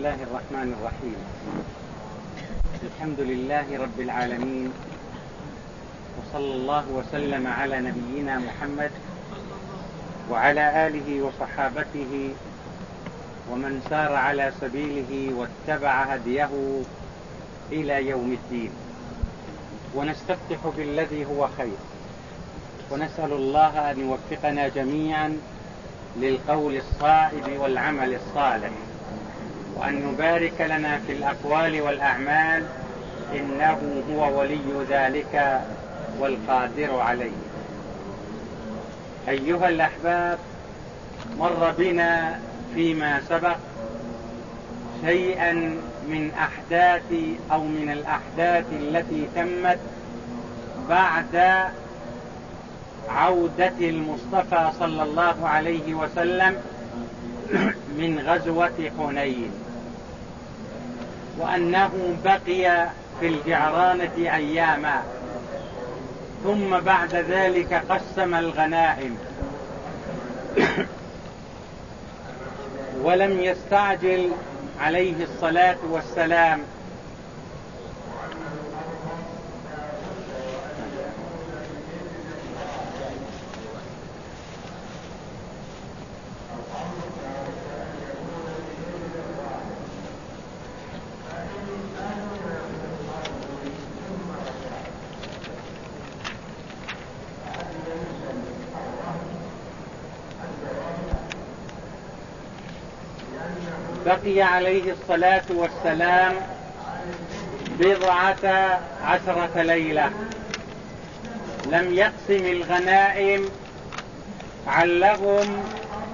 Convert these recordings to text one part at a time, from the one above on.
الله الرحمن الرحيم. الحمد لله رب العالمين. وصلى الله وسلم على نبينا محمد وعلى آله وصحابته ومن سار على سبيله واتبع هديه إلى يوم الدين. ونستفتح بالذي هو خير. ونسأل الله أن يوفقنا جميعا للقول الصائب والعمل الصالح. وأن يبارك لنا في الأقوال والأعمال إنه هو ولي ذلك والقادر عليه. أيها الأحباب مر بنا فيما سبق شيئا من أحداث أو من الأحداث التي تمت بعد عودة المصطفى صلى الله عليه وسلم من غزوة حنين. وأنه بقي في الجعرانة أياما. ثم بعد ذلك قسم الغنائم. ولم يستعجل عليه الصلاة والسلام بقي عليه الصلاة والسلام بضعة عشرة ليلة. لم يقسم الغنائم علهم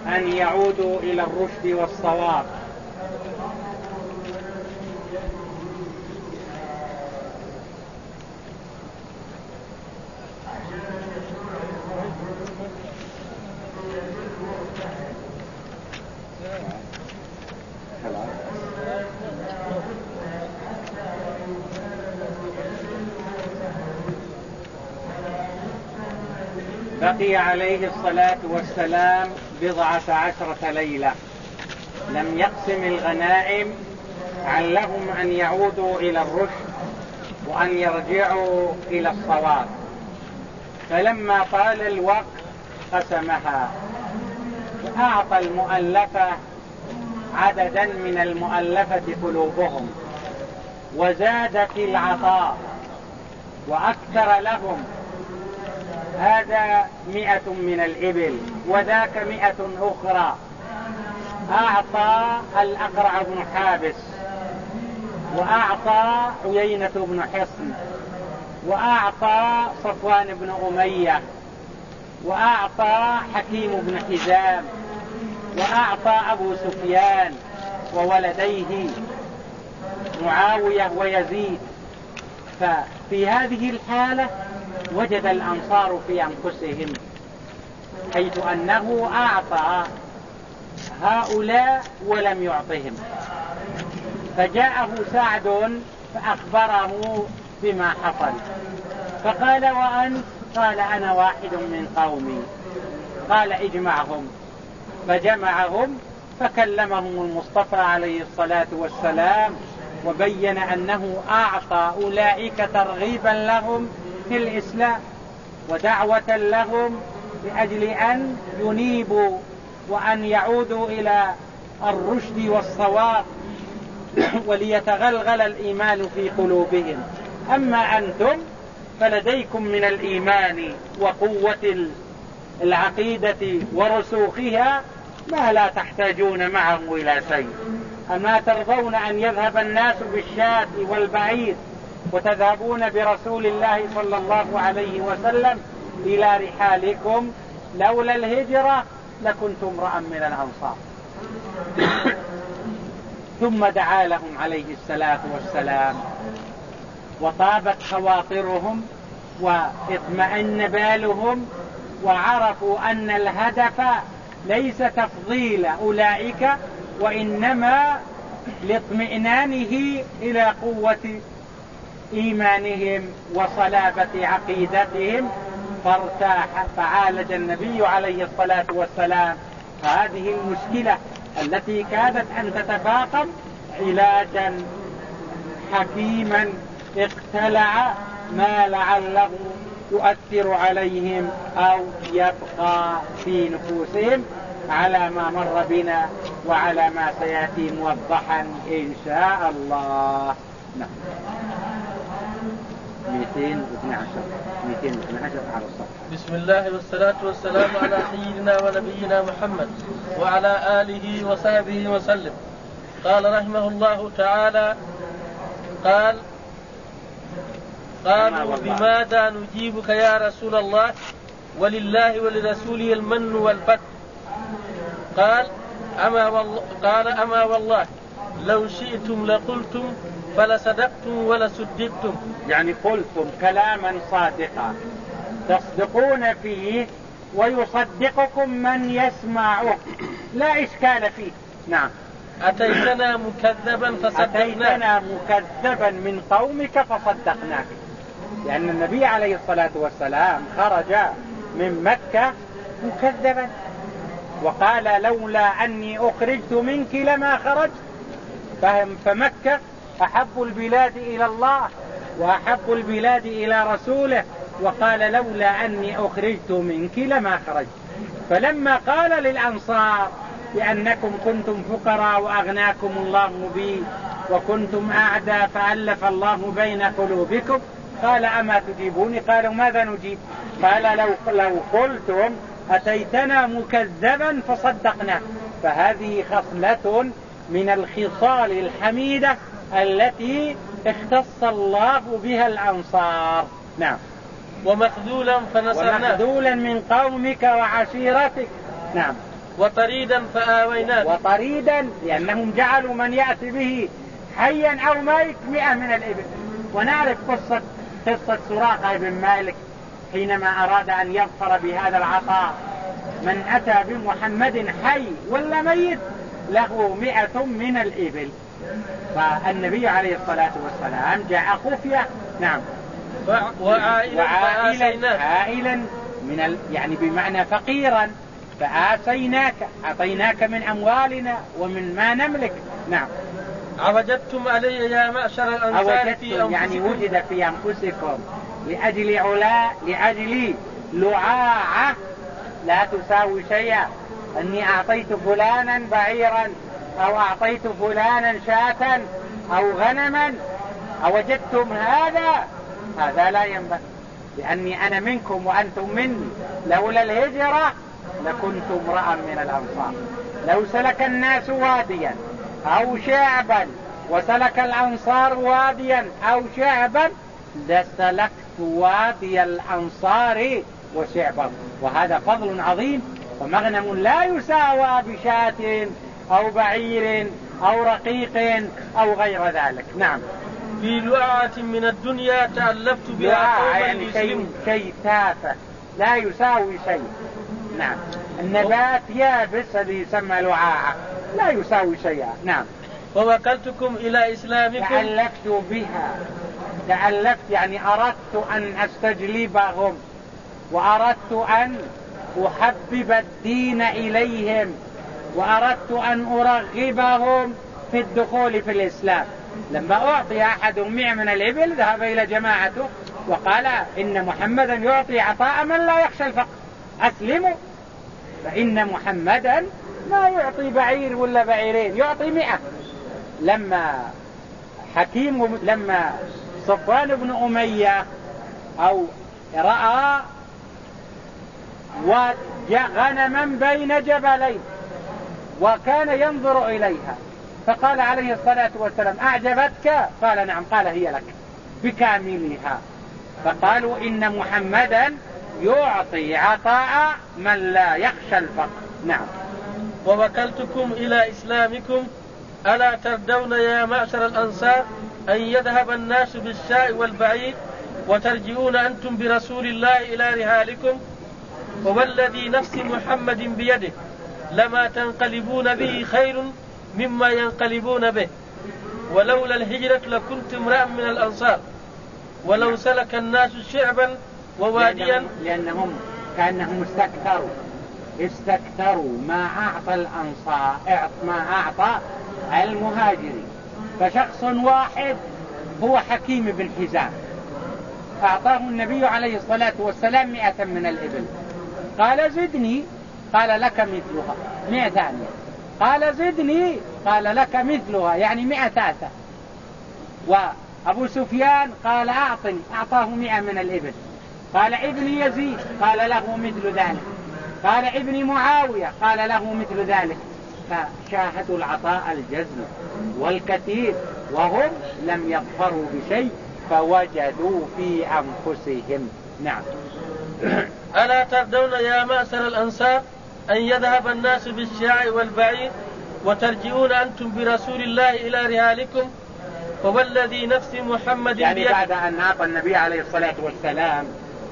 أن يعودوا إلى الرشد والصواب. بقي عليه الصلاة والسلام بضعة عشرة ليلة. لم يقسم الغنائم علهم أن يعودوا إلى الرشد وأن يرجعوا إلى الصواب. فلما طال الوقت قسمها وأعطى المؤلفة عددا من المؤلفة قلوبهم وزاد في العطاء وأكثر لهم هذا مئة من الإبل وذاك مئة أخرى. أعطى الأقرع بن حابس وأعطى عيينة بن حصن وأعطى صفوان بن أمية وأعطى حكيم بن حزام وأعطى أبو سفيان وولديه معاوية ويزيد. ففي هذه الحالة وجد الأنصار في أنفسهم حيث أنه أعطى هؤلاء ولم يعطهم. فجاءه سعد فأخبره بما حصل. فقال وأنت؟ قال أنا واحد من قومي. قال اجمعهم. فجمعهم فكلمهم المصطفى عليه الصلاة والسلام وبين أنه أعطى أولئك ترغيبا لهم في الإسلام ودعوة لهم لأجل أن ينيبوا وأن يعودوا إلى الرشد والصواب وليتغلغل الإيمان في قلوبهم. أما أنتم فلديكم من الإيمان وقوة العقيدة ورسوخها ما لا تحتاجون معه إلى شيء. أما ترضون أن يذهب الناس بالشاة والبعير وتذهبون برسول الله صلى الله عليه وسلم إلى رحالكم. لولا الهجرة لكنت امرأ من الأنصار. ثم دعا لهم عليه الصلاة والسلام وطابت خواطرهم وإطمأن بالهم وعرفوا أن الهدف ليس تفضيل أولئك وإنما لاطمئنانه إلى قوة إيمانهم وصلابة عقيدتهم فارتاح فعالج النبي عليه الصلاة والسلام. هذه المشكلة التي كادت أن تتفاقم علاجا حكيما اقتلع ما لعله يؤثر عليهم أو يبقى في نفوسهم على ما مر بنا وعلى ما سيأتي موضحا إن شاء الله. نعم. 212 212 على الصفحة. بسم الله والصلاة والسلام على سيدنا ونبينا محمد وعلى آله وصحبه وسلم. قال رحمه الله تعالى قال قالوا بماذا نجيبك يا رسول الله ولله ولرسوله المن والفتح قال أما والله قال أما والله لو شئتم لقلتم فلصدقتم ولصدقتم يعني قلتم كلاما صادقا. تصدقون فيه ويصدقكم من يسمعه. لا إشكال فيه. نعم. أتيتنا مكذبا فصدقناك. أتيتنا مكذبا من قومك فصدقناك. لأن النبي عليه الصلاة والسلام خرج من مكة مكذبا. وقال لولا أني أخرجت منك لما خرجت. فهم فمكة أحب البلاد إلى الله وأحب البلاد إلى رسوله. وقال لولا أني أخرجت منك لما خرجت. فلما قال للأنصار بأنكم كنتم فقراء وأغناكم الله بي وكنتم أعدى فألف الله بين قلوبكم. قال أما تجيبوني؟ قالوا ماذا نجيب؟ قال لو, لو قلتم أتيتنا مكذبا فصدقنا فهذه خصلة من الخصال الحميدة التي اختص الله بها الأنصار. نعم. ومخذولا فنصرناه. ومخذولا من قومك وعشيرتك. نعم. وطريدا فآويناه. وطريدا لأنهم جعلوا من يأتي به حيا أو ميت مئة من الإبل. ونعرف قصة قصة سراقة بن مالك حينما أراد أن يظفر بهذا العطاء. من أتى بمحمد حي ولا ميت له مئة من الإبل. فالنبي عليه الصلاة والسلام جاء خفية. نعم. وعائلا وعائلا عائلا من ال... يعني بمعنى فقيرا. فآتيناك أعطيناك من أموالنا ومن ما نملك. نعم. أوجدتم علي يا معشر الأنصار في أنفسكم يعني وجد في أنفسكم لأجل علاء لأجل لعاعة. لا تساوي شيئا. أني أعطيت فلانا بعيرا. أو أعطيت فلانا شاة أو غنما أوجدتم هذا؟ هذا لا ينبغي. لأني أنا منكم وأنتم مني. لولا الهجرة لكنت امرأ من الأنصار. لو سلك الناس واديا أو شعبا وسلك الأنصار واديا أو شعبا لسلكت وادي الأنصار وشعبا. وهذا فضل عظيم. ومغنم لا يساوى بشاة. أو بعير أو رقيق أو غير ذلك. نعم. في لعاة من الدنيا تألفت بها قوما يعني شيء, شيء تافه لا يساوي شيء. نعم. النبات يابس الذي يسمى لعاعة. لا يساوي شيئا. نعم. ووكلتكم إلى إسلامكم. تألفت بها. تألفت يعني أردت أن أستجلبهم. وأردت أن أحبب الدين إليهم. وأردت أن أرغبهم في الدخول في الإسلام. لما أعطي أحد مئة من الإبل ذهب إلى جماعته وقال إن محمدا يعطي عطاء من لا يخشى الفقر. أسلموا. فإن محمدا لا يعطي بعير ولا بعيرين يعطي مئة. لما حكيم لما صفوان بن أمية أو رأى غنما بين جبلين وكان ينظر إليها. فقال عليه الصلاة والسلام أعجبتك؟ قال نعم قال هي لك. بكاملها. فقالوا إن محمدا يعطي عطاء من لا يخشى الفقر. نعم. ووكلتكم إلى إسلامكم. ألا تردون يا معشر الأنصار أن يذهب الناس بالشاء والبعير وترجعون أنتم برسول الله إلى رهالكم؟ ووالذي نفس محمد بيده. لما تنقلبون به خير مما ينقلبون به. ولولا الهجرة لكنت امرأ من الأنصار. ولو سلك الناس شعبا وواديا. لأنهم, كأنهم استكثروا. استكثروا ما أعطى الأنصار ما أعطى المهاجرين. فشخص واحد هو حكيم بن حزام أعطاه النبي عليه الصلاة والسلام مئة من الإبل. قال زدني قال لك مثلها. مئة ثانية. قال زدني قال لك مثلها. يعني مئة ثالثة. وأبو سفيان قال أعطني. أعطاه مئة من الإبل. قال ابن يزيد قال له مثل ذلك. قال ابن معاوية قال له مثل ذلك. فشاهدوا العطاء الجزم والكثير وهم لم يظفروا بشيء فوجدوا في أنفسهم. نعم. ألا ترضون يا مأسر الأنصار؟ أن يذهب الناس بالشاع والبعير وترجعون أنتم برسول الله إلى رهالكم فوالذي نفس محمد يعني بعد أن أعطى النبي عليه الصلاة والسلام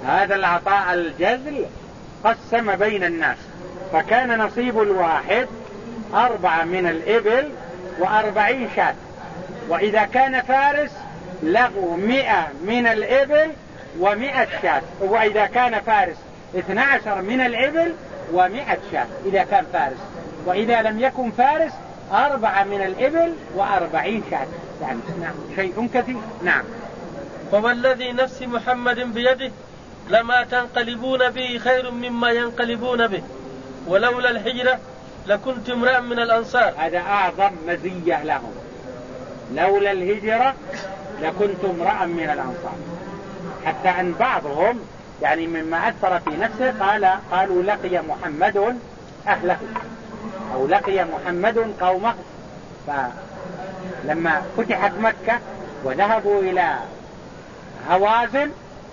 هذا العطاء الجزل قسم بين الناس. فكان نصيب الواحد أربعة من الإبل وأربعين شاة. وإذا كان فارس له مئة من الإبل ومئة شاة. وإذا كان فارس اثنى عشر من الإبل ومئة شاة إذا كان فارس. وإذا لم يكن فارس أربعة من الإبل وأربعين شاة. يعني نعم شيء كثير. نعم. فوالذي نفس محمد بيده؟ لما تنقلبون به خير مما ينقلبون به. ولولا الهجرة لكنت امرأ من الأنصار. هذا أعظم مزية لهم. لولا الهجرة لكنت امرأ من الأنصار. حتى أن بعضهم يعني مما أثر في نفسه قال قالوا لقي محمد أهله أو لقي محمد قومه. فلما فتحت مكة وذهبوا إلى هوازن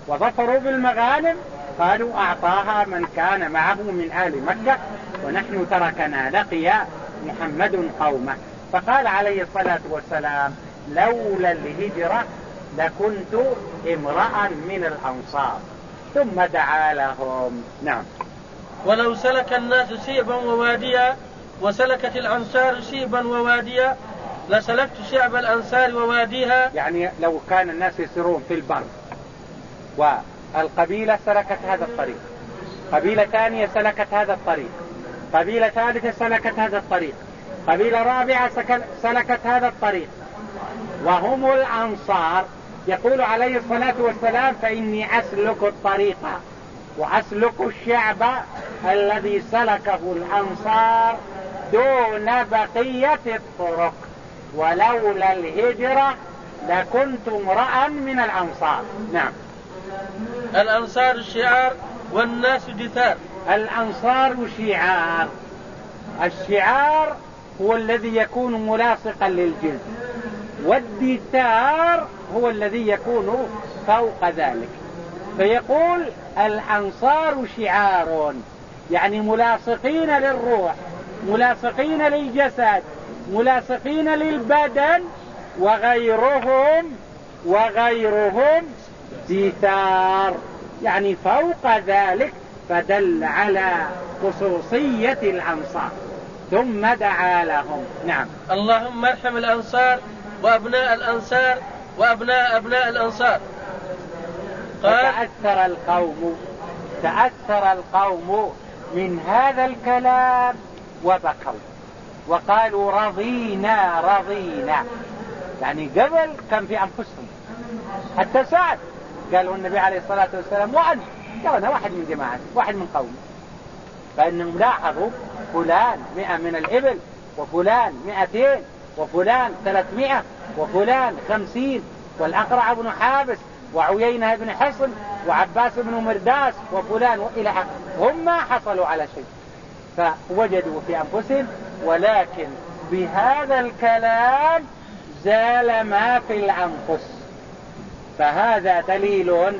وظفروا بالمغانم قالوا أعطاها من كان معه من آل مكة ونحن تركنا لقي محمد قومه. فقال عليه الصلاة والسلام لولا الهجرة لكنت امرأ من الأنصار. ثم دعا لهم. نعم. ولو سلك الناس شيبا وواديا وسلكت الأنصار شيبا وواديا لسلكت شعب الأنصار وواديها. يعني لو كان الناس يسيرون في البر والقبيلة سلكت هذا الطريق. قبيلة ثانية سلكت هذا الطريق. قبيلة ثالثة سلكت هذا الطريق. قبيلة رابعة سلكت هذا الطريق. وهم الأنصار. يقول عليه الصلاة والسلام فإني أسلك الطريق وأسلك الشعب الذي سلكه الأنصار دون بقية الطرق. ولولا الهجرة لكنت امرأ من الأنصار. نعم. الأنصار شعار والناس دثار الأنصار شعار. الشعار هو الذي يكون ملاصقا للجلد. والدثار هو الذي يكون فوق ذلك. فيقول الأنصار شعار يعني ملاصقين للروح ملاصقين للجسد ملاصقين للبدن وغيرهم وغيرهم دثار يعني فوق ذلك فدل على خصوصية الأنصار. ثم دعا لهم. نعم. اللهم ارحم الأنصار وأبناء الأنصار وأبناء أبناء الأنصار. قال تأثر القوم تأثر القوم من هذا الكلام وبكوا وقالوا رضينا رضينا. يعني قبل كان في أنفسهم. حتى سعد قالوا النبي عليه الصلاة والسلام وأنا. قال أنا واحد من جماعة واحد من قومي فإنهم لاحظوا فلان مئة من الإبل وفلان مئتين وفلان ثلاثمائة وفلان خمسين. والأقرع بن حابس وعيينة بن حصن وعباس بن مرداس وفلان وإلى آخره هم ما حصلوا على شيء. فوجدوا في أنفسهم ولكن بهذا الكلام زال ما في الأنفس. فهذا دليل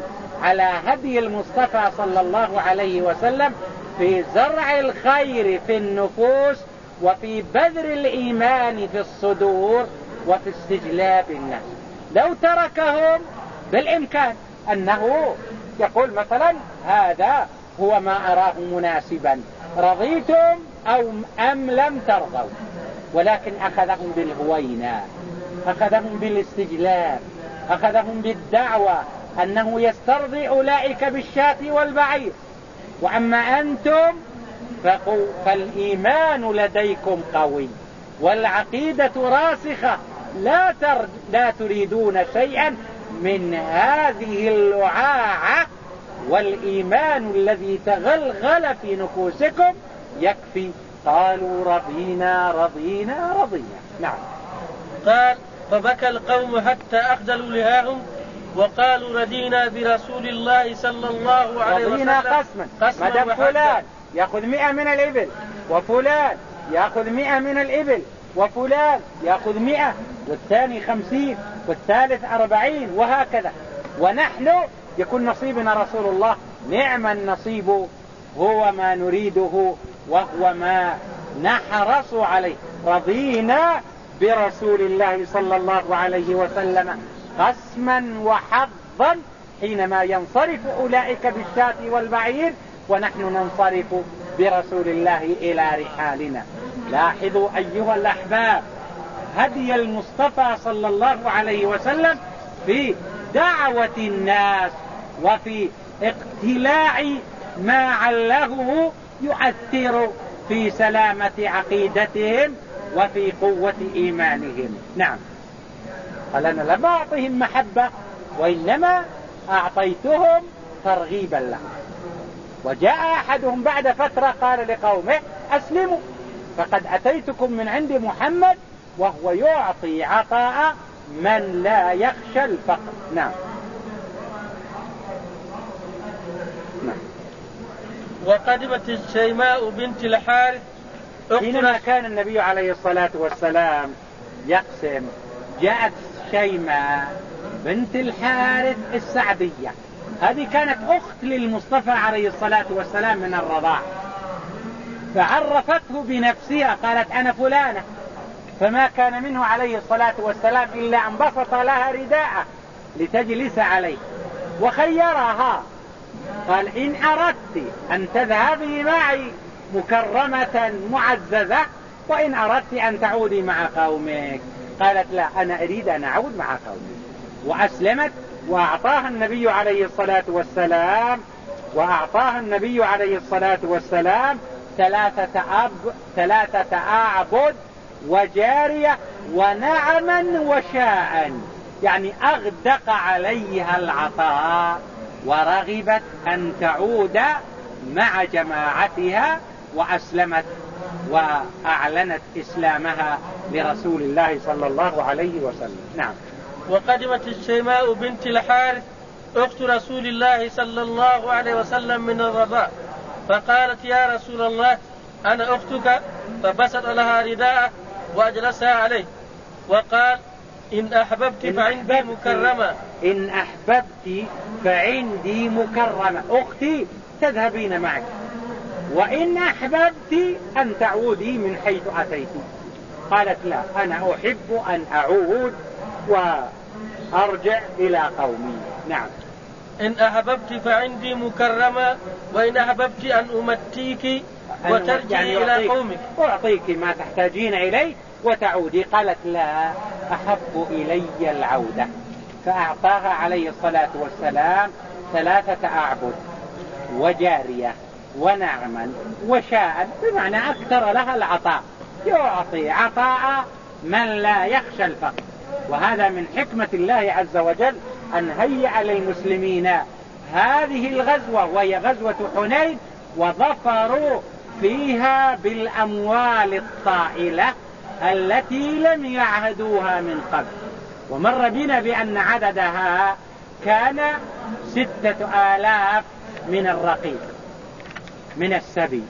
على هدي المصطفى صلى الله عليه وسلم في زرع الخير في النفوس وفي بذر الإيمان في الصدور وفي استجلاب الناس. لو تركهم بالإمكان أنه يقول مثلا هذا هو ما أراه مناسبا. رضيتم أو أم لم ترضوا. ولكن أخذهم بالهوينة. أخذهم بالاستجلاب. أخذهم بالدعوة أنه يسترضي أولئك بالشاة والبعير. وأما أنتم فالإيمان لديكم قوي. والعقيدة راسخة. لا, تر... لا تريدون شيئا من هذه اللعاعة والإيمان الذي تغلغل في نفوسكم يكفي. قالوا رضينا رضينا رضينا. نعم. قال فبكى القوم حتى أخجلوا لهاهم وقالوا ردينا برسول الله صلى الله عليه وسلم. رضينا قسما. قسما مدام فلان يأخذ مئة من الإبل وفلان يأخذ مئة من الإبل وفلان يأخذ مئة والثاني خمسين والثالث أربعين وهكذا. ونحن يكون نصيبنا رسول الله نعم النصيب هو ما نريده وهو ما نحرص عليه. رضينا برسول الله صلى الله عليه وسلم قسما وحظا حينما ينصرف أولئك بالشاة والبعير ونحن ننصرف برسول الله إلى رحالنا. لاحظوا أيها الأحباب هدي المصطفى صلى الله عليه وسلم في دعوة الناس وفي اقتلاع ما عله يؤثر في سلامة عقيدتهم وفي قوة إيمانهم. نعم. قال أنا لم أعطهم محبة وإنما أعطيتهم ترغيبا لهم. وجاء أحدهم بعد فترة قال لقومه أسلموا. فقد أتيتكم من عند محمد وهو يعطي عطاء من لا يخشى الفقر. نعم. نعم. وقدمت الشيماء بنت الحارث حينما كان النبي عليه الصلاة والسلام يقسم جاءت شيماء بنت الحارث السعدية. هذه كانت أخت للمصطفى عليه الصلاة والسلام من الرضاع. فعرفته بنفسها قالت أنا فلانة. فما كان منه عليه الصلاة والسلام إلا أن بسط لها رداءه لتجلس عليه. وخيرها. قال إن أردت أن تذهبي معي مكرمة معززة وإن أردت أن تعودي مع قومك. قالت لا أنا أريد أن أعود مع قومي. وأسلمت. وأعطاها النبي عليه الصلاة والسلام وأعطاها النبي عليه الصلاة والسلام ثلاثة أب ثلاثة أعبد وجارية ونعما وشاء. يعني أغدق عليها العطاء ورغبت أن تعود مع جماعتها وأسلمت وأعلنت إسلامها لرسول الله صلى الله عليه وسلم. نعم. وقدمت الشيماء بنت الحارث أخت رسول الله صلى الله عليه وسلم من الرضاء فقالت يا رسول الله أنا أختك. فبسط لها رداءه وأجلسها عليه. وقال إن أحببت إن فعندي أحببت مكرمة. إن أحببت فعندي مكرمة. أختي تذهبين معي. وإن أحببت أن تعودي من حيث أتيت. قالت لا أنا أحب أن أعود. وأرجع إلى قومي. نعم. إن أحببت فعندي مكرمة وإن أحببت أن أمتيك وترجعي يعني إلى قومك. أعطيك ما تحتاجين إليه وتعودي. قالت لا أحب إلي العودة. فأعطاها عليه الصلاة والسلام ثلاثة أعبد وجارية ونعما وشاء بمعنى أكثر لها العطاء. يعطي عطاء من لا يخشى الفقر. وهذا من حكمة الله عز وجل أن هيأ للمسلمين هذه الغزوة وهي غزوة حنين وظفروا فيها بالأموال الطائلة التي لم يعهدوها من قبل. ومر بنا بأن عددها كان ستة آلاف من الرقيق من السبي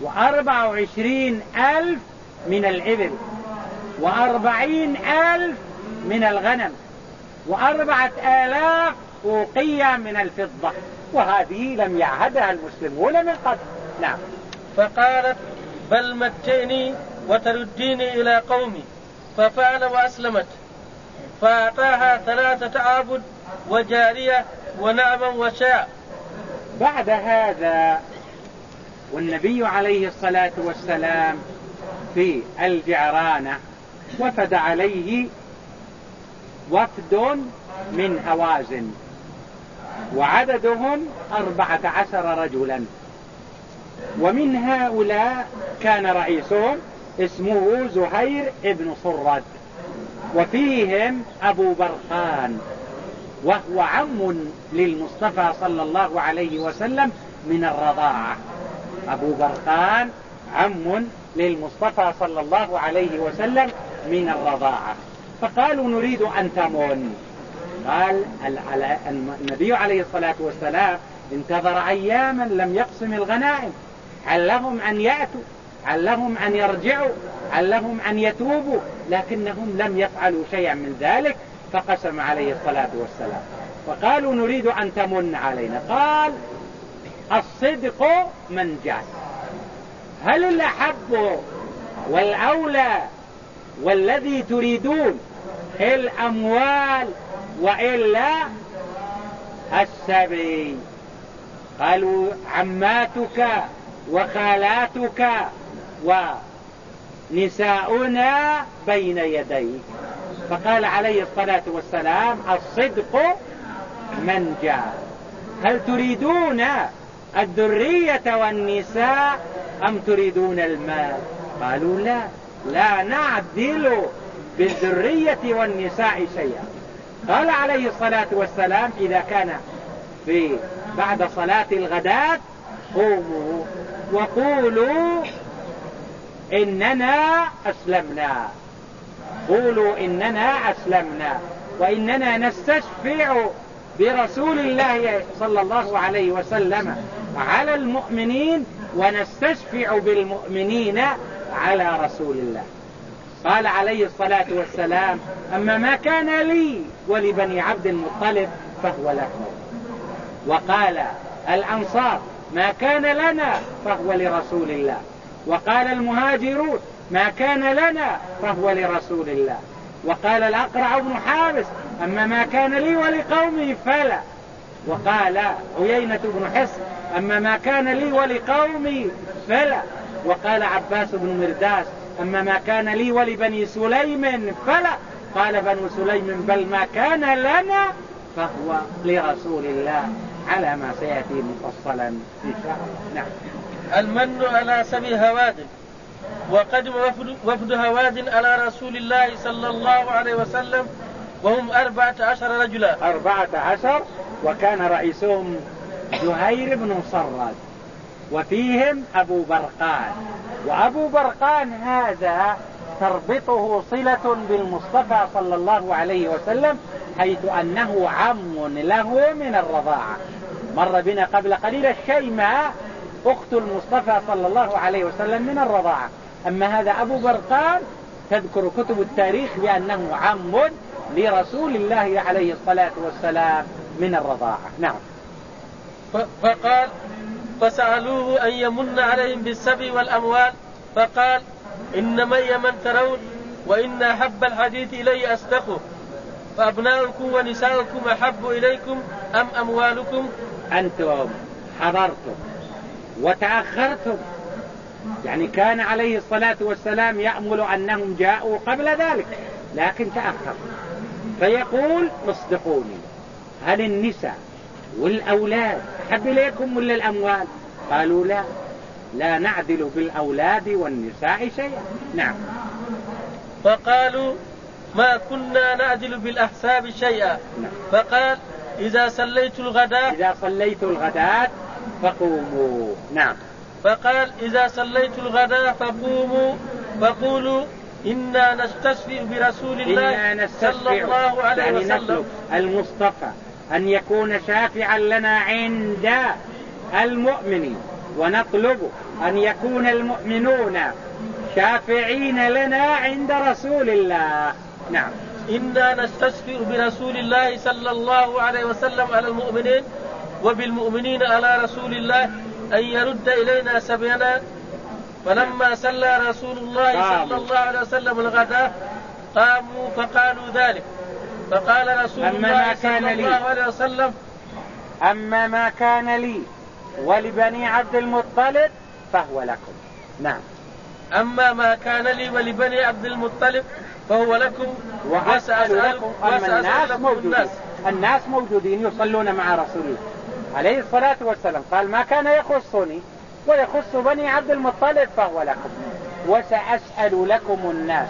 وأربع وعشرين ألف من الإبل وأربعين ألف من الغنم. وأربعة آلاف أوقية من الفضة. وهذه لم يعهدها المسلمون من قبل. نعم. فقالت بل متيني وترديني إلى قومي. ففعل وأسلمت. فأعطاها ثلاثة عابد وجارية ونعما وشاء. بعد هذا والنبي عليه الصلاة والسلام في الجعرانة وفد عليه وفد من هوازن وعددهم أربعة عشر رجلا. ومن هؤلاء كان رئيسهم اسمه زهير ابن صرد وفيهم أبو برقان وهو عم للمصطفى صلى الله عليه وسلم من الرضاعة. أبو برقان عم للمصطفى صلى الله عليه وسلم من الرضاعة. فقالوا نريد أن تمن. قال النبي عليه الصلاة والسلام انتظر أياما لم يقسم الغنائم. علهم أن يأتوا؟ علهم أن يرجعوا؟ علهم أن يتوبوا؟ لكنهم لم يفعلوا شيئا من ذلك فقسم عليه الصلاة والسلام. فقالوا نريد أن تمن علينا. قال الصدق من جاء هل الأحب والأولى والذي تريدون الأموال وإلا السبي قالوا عماتك وخالاتك ونساؤنا بين يديك. فقال عليه الصلاة والسلام الصدق من جاء. هل تريدون الذرية والنساء أم تريدون المال؟ قالوا لا. لا نعدل بالذرية والنساء شيئا. قال عليه الصلاة والسلام إذا كان في بعد صلاة الغداة قوموا وقولوا إننا أسلمنا. قولوا إننا أسلمنا وإننا نستشفع برسول الله صلى الله عليه وسلم على المؤمنين ونستشفع بالمؤمنين على رسول الله. قال عليه الصلاة والسلام أما ما كان لي ولبني عبد المطلب فهو لكم وقال الأنصار ما كان لنا فهو لرسول الله. وقال المهاجرون ما كان لنا فهو لرسول الله. وقال الأقرع بن حابس أما ما كان لي ولقومي فلا. وقال عيينة بن حصن أما ما كان لي ولقومي فلا. وقال عباس بن مرداس أما ما كان لي ولبني سليم فلا. قال بنو سليم بل ما كان لنا فهو لرسول الله على ما سيأتي مفصلا إن شاء الله. نعم. المن على سبي هواد وقدم وفد, وفد هواد على رسول الله صلى الله عليه وسلم وهم أربعة عشر رجلا. أربعة عشر وكان رئيسهم زهير بن مصرد وفيهم أبو برقان. وأبو برقان هذا تربطه صلة بالمصطفى صلى الله عليه وسلم حيث أنه عم له من الرضاعة. مر بنا قبل قليل الشيماء أخت المصطفى صلى الله عليه وسلم من الرضاعة. أما هذا أبو برقان تذكر كتب التاريخ بأنه عم لرسول الله عليه الصلاة والسلام من الرضاعة. نعم. فقال فسألوه أن يمن عليهم بالسبي والأموال فقال إن مي من ترون وإن أحب الحديث إلي أصدقه. فأبناؤكم ونساؤكم أحب إليكم أم أموالكم؟ أنتم حضرتم وتأخرتم. يعني كان عليه الصلاة والسلام يأمل أنهم جاءوا قبل ذلك لكن تأخر فيقول اصدقوني هل النساء والأولاد حب إليكم ولا الأموال؟ قالوا لا. لا نعدل بالأولاد والنساء شيئا. نعم. فقالوا ما كنا نعدل بالأحساب شيئا. نعم. فقال إذا صليت الغداء إذا صليت الغداء فقوموا. نعم. فقال إذا صليت الغداء فقوموا. فقولوا إنا نستشفئ برسول الله صلى الله عليه يعني وسلم. المصطفى. أن يكون شافعا لنا عند المؤمنين ونطلب أن يكون المؤمنون شافعين لنا عند رسول الله. نعم. إنا نستشفئ برسول الله صلى الله عليه وسلم على المؤمنين وبالمؤمنين على رسول الله أن يرد إلينا سبينا. فلما صلى رسول الله صلى الله عليه وسلم الغداء قاموا فقالوا ذلك. فقال رسول الله صلى الله عليه وسلم أما ما كان لي ولبني عبد المطلب فهو لكم. نعم. أما ما كان لي ولبني عبد المطلب فهو لكم. وأسأل لكم أما الناس موجودين. الناس. الناس موجودين يصلون مع رسول الله عليه الصلاة والسلام. قال ما كان يخصني ويخص بني عبد المطلب فهو لكم. وسأسأل لكم الناس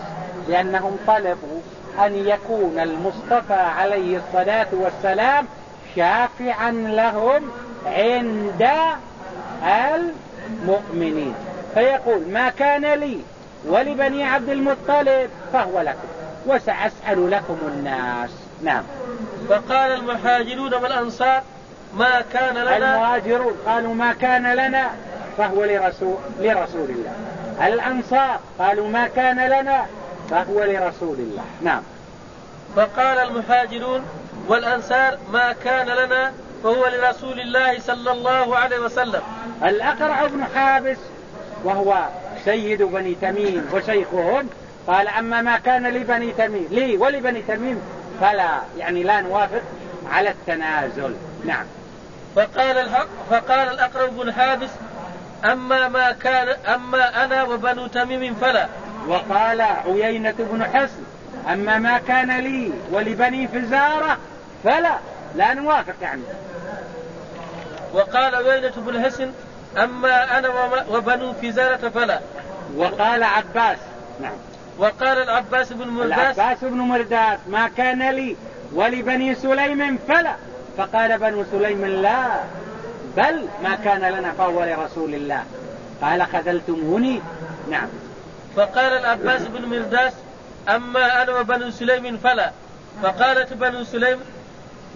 لأنهم طلبوا أن يكون المصطفى عليه الصلاة والسلام شافعا لهم عند المؤمنين. فيقول ما كان لي ولبني عبد المطلب فهو لكم. وسأسأل لكم الناس. نعم. فقال المهاجرون والأنصار ما كان لنا. المهاجرون قالوا ما كان لنا. فهو لرسول, لرسول الله. الأنصار قالوا ما كان لنا. فهو لرسول الله. نعم. فقال المهاجرون والأنصار ما كان لنا فهو لرسول الله صلى الله عليه وسلم. الأقرع بن حابس وهو سيد بني تميم وشيخهم قال أما ما كان لبني تميم لي ولبني تميم فلا يعني لا نوافق على التنازل. نعم. فقال الحق فقال الأقرب بن حابس أما ما كان أما أنا وبنو تميم فلا. وقال عيينة بن حسن أما ما كان لي ولبني فزارة فلا لا نوافق يعني. وقال عيينة بن حسن أما أنا وبنو فزارة فلا. وقال عباس نعم. وقال العباس بن مرداس العباس بن مرداس ما كان لي ولبني سليم فلا. فقال بنو سليم لا بل ما كان لنا فهو لرسول الله. قال خذلتموني نعم. فقال العباس بن مرداس أما أنا وبنو سليم فلا. فقالت بنو سليم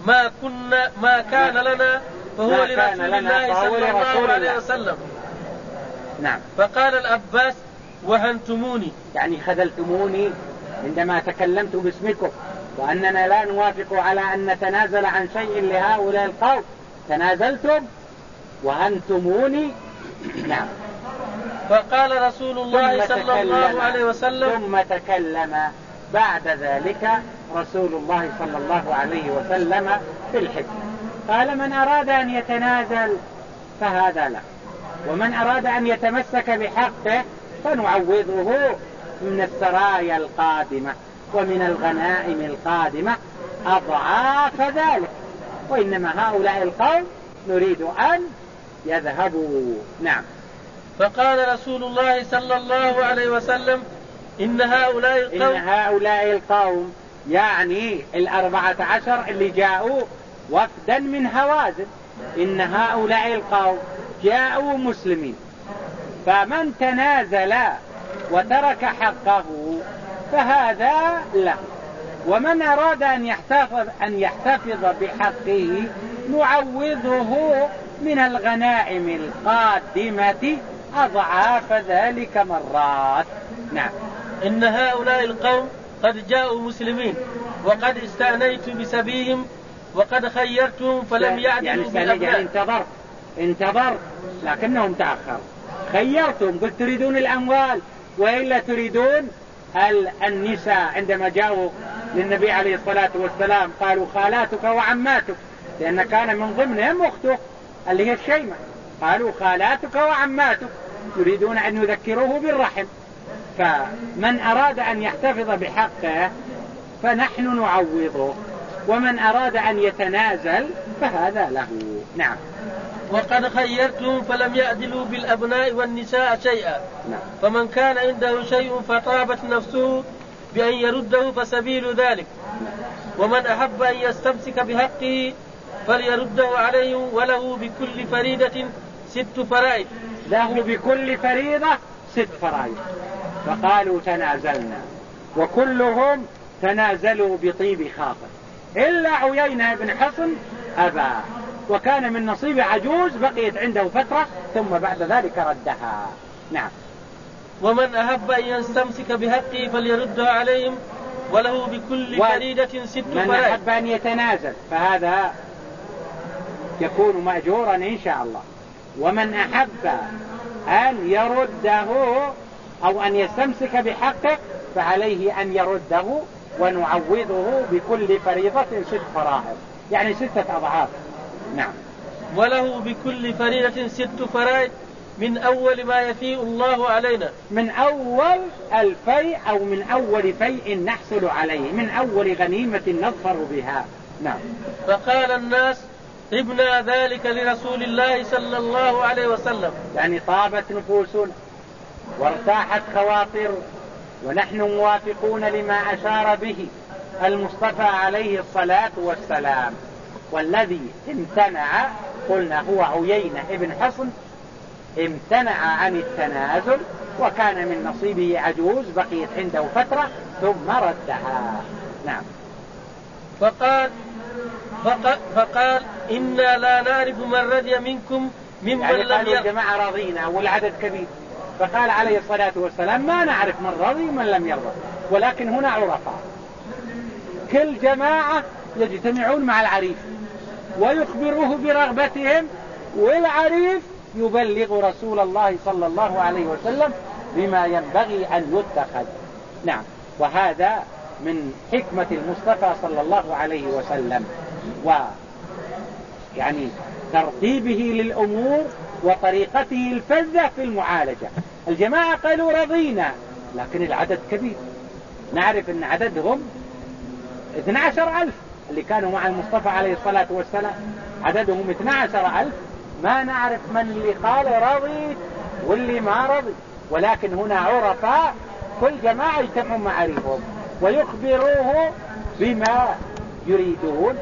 ما كنا ما كان لنا فهو لرسول الله صلى الله عليه وسلم. نعم. فقال العباس وهنتموني. يعني خذلتموني عندما تكلمت باسمكم وأننا لا نوافق على أن نتنازل عن شيء لهؤلاء القوم. تنازلتم وهنتموني؟ نعم. فقال رسول الله صلى الله عليه وسلم ثم تكلم. بعد ذلك رسول الله صلى الله عليه وسلم في الحكمة. قال من أراد أن يتنازل فهذا له ومن أراد أن يتمسك بحقه فنعوضه من السرايا القادمة ومن الغنائم القادمة. أضعاف ذلك. وإنما هؤلاء القوم نريد أن يذهبوا. نعم. فقال رسول الله صلى الله عليه وسلم إن هؤلاء القوم إن هؤلاء القوم يعني الأربعة عشر اللي جاءوا وفدا من هوازن. إن هؤلاء القوم جاءوا مسلمين. فمن تنازل وترك حقه فهذا له. ومن أراد أن يحتفظ, أن يحتفظ بحقه نعوضه من الغنائم القادمة أضعاف ذلك مرات. نعم. إن هؤلاء القوم قد جاءوا مسلمين وقد استأنيت بسبيهم وقد خيرتهم فلم يعدلوا يعني بالأبناء يعني انتظرت انتظرت لكنهم تأخروا. خيرتم قلت تريدون الأموال وإلا تريدون النساء. عندما جاءوا للنبي عليه الصلاة والسلام قالوا خالاتك وعماتك لأن كان من ضمنهم أخته اللي هي الشيمة. قالوا خالاتك وعماتك يريدون أن يذكروه بالرحم. فمن أراد أن يحتفظ بحقه فنحن نعوضه ومن أراد أن يتنازل فهذا له. نعم. وقد خيرتهم فلم يعدلوا بالأبناء والنساء شيئا. نعم. فمن كان عنده شيء فطابت نفسه بأن يرده فسبيل ذلك. ومن أحب أن يستمسك بحقه فليرده عليه وله بكل فريدة ست فرائد له بكل فريضة ست فرائض. فقالوا تنازلنا. وكلهم تنازلوا بطيب خاطر. إلا عيينة بن حصن أبى. وكان من نصيب عجوز بقيت عنده فترة ثم بعد ذلك ردها. نعم. ومن أحب أن يستمسك بحقه فليردها عليهم وله بكل فريدة ست من من أحب أن يتنازل. فهذا يكون مأجورا إن شاء الله. ومن أحب أن يرده أو أن يستمسك بحقه فعليه أن يرده ونعوضه بكل فريضة ست فرائض يعني ستة أضعاف. نعم. وله بكل فريضة ست فرائض من أول ما يفيء الله علينا. من أول الفيء أو من أول فيء نحصل عليه من أول غنيمة نظفر بها. نعم. فقال الناس ابنا ذلك لرسول الله صلى الله عليه وسلم. يعني طابت نفوسنا وارتاحت خواطر ونحن موافقون لما أشار به المصطفى عليه الصلاة والسلام. والذي امتنع قلنا هو عيينة ابن حصن امتنع عن التنازل وكان من نصيبه عجوز بقيت عنده فترة ثم ردها. نعم. فقال فقال, إنا لا نعرف من رضي منكم ممن يعني لم يرضى الجماعة رضينا والعدد كبير. فقال عليه الصلاة والسلام ما نعرف من رضي ومن لم يرضى ولكن هنا عرفاء. كل جماعة يجتمعون مع العريف ويخبروه برغبتهم والعريف يبلغ رسول الله صلى الله عليه وسلم بما ينبغي أن يتخذ. نعم. وهذا من حكمة المصطفى صلى الله عليه وسلم. و يعني ترتيبه للأمور وطريقته الفذة في المعالجة. الجماعة قالوا رضينا لكن العدد كبير. نعرف أن عددهم 12 ألف اللي كانوا مع المصطفى عليه الصلاة والسلام. عددهم 12 ألف. ما نعرف من اللي قال رضي واللي ما رضي. ولكن هنا عرفاء كل جماعة يجتمعون معارفهم ويخبروه بما يريدون.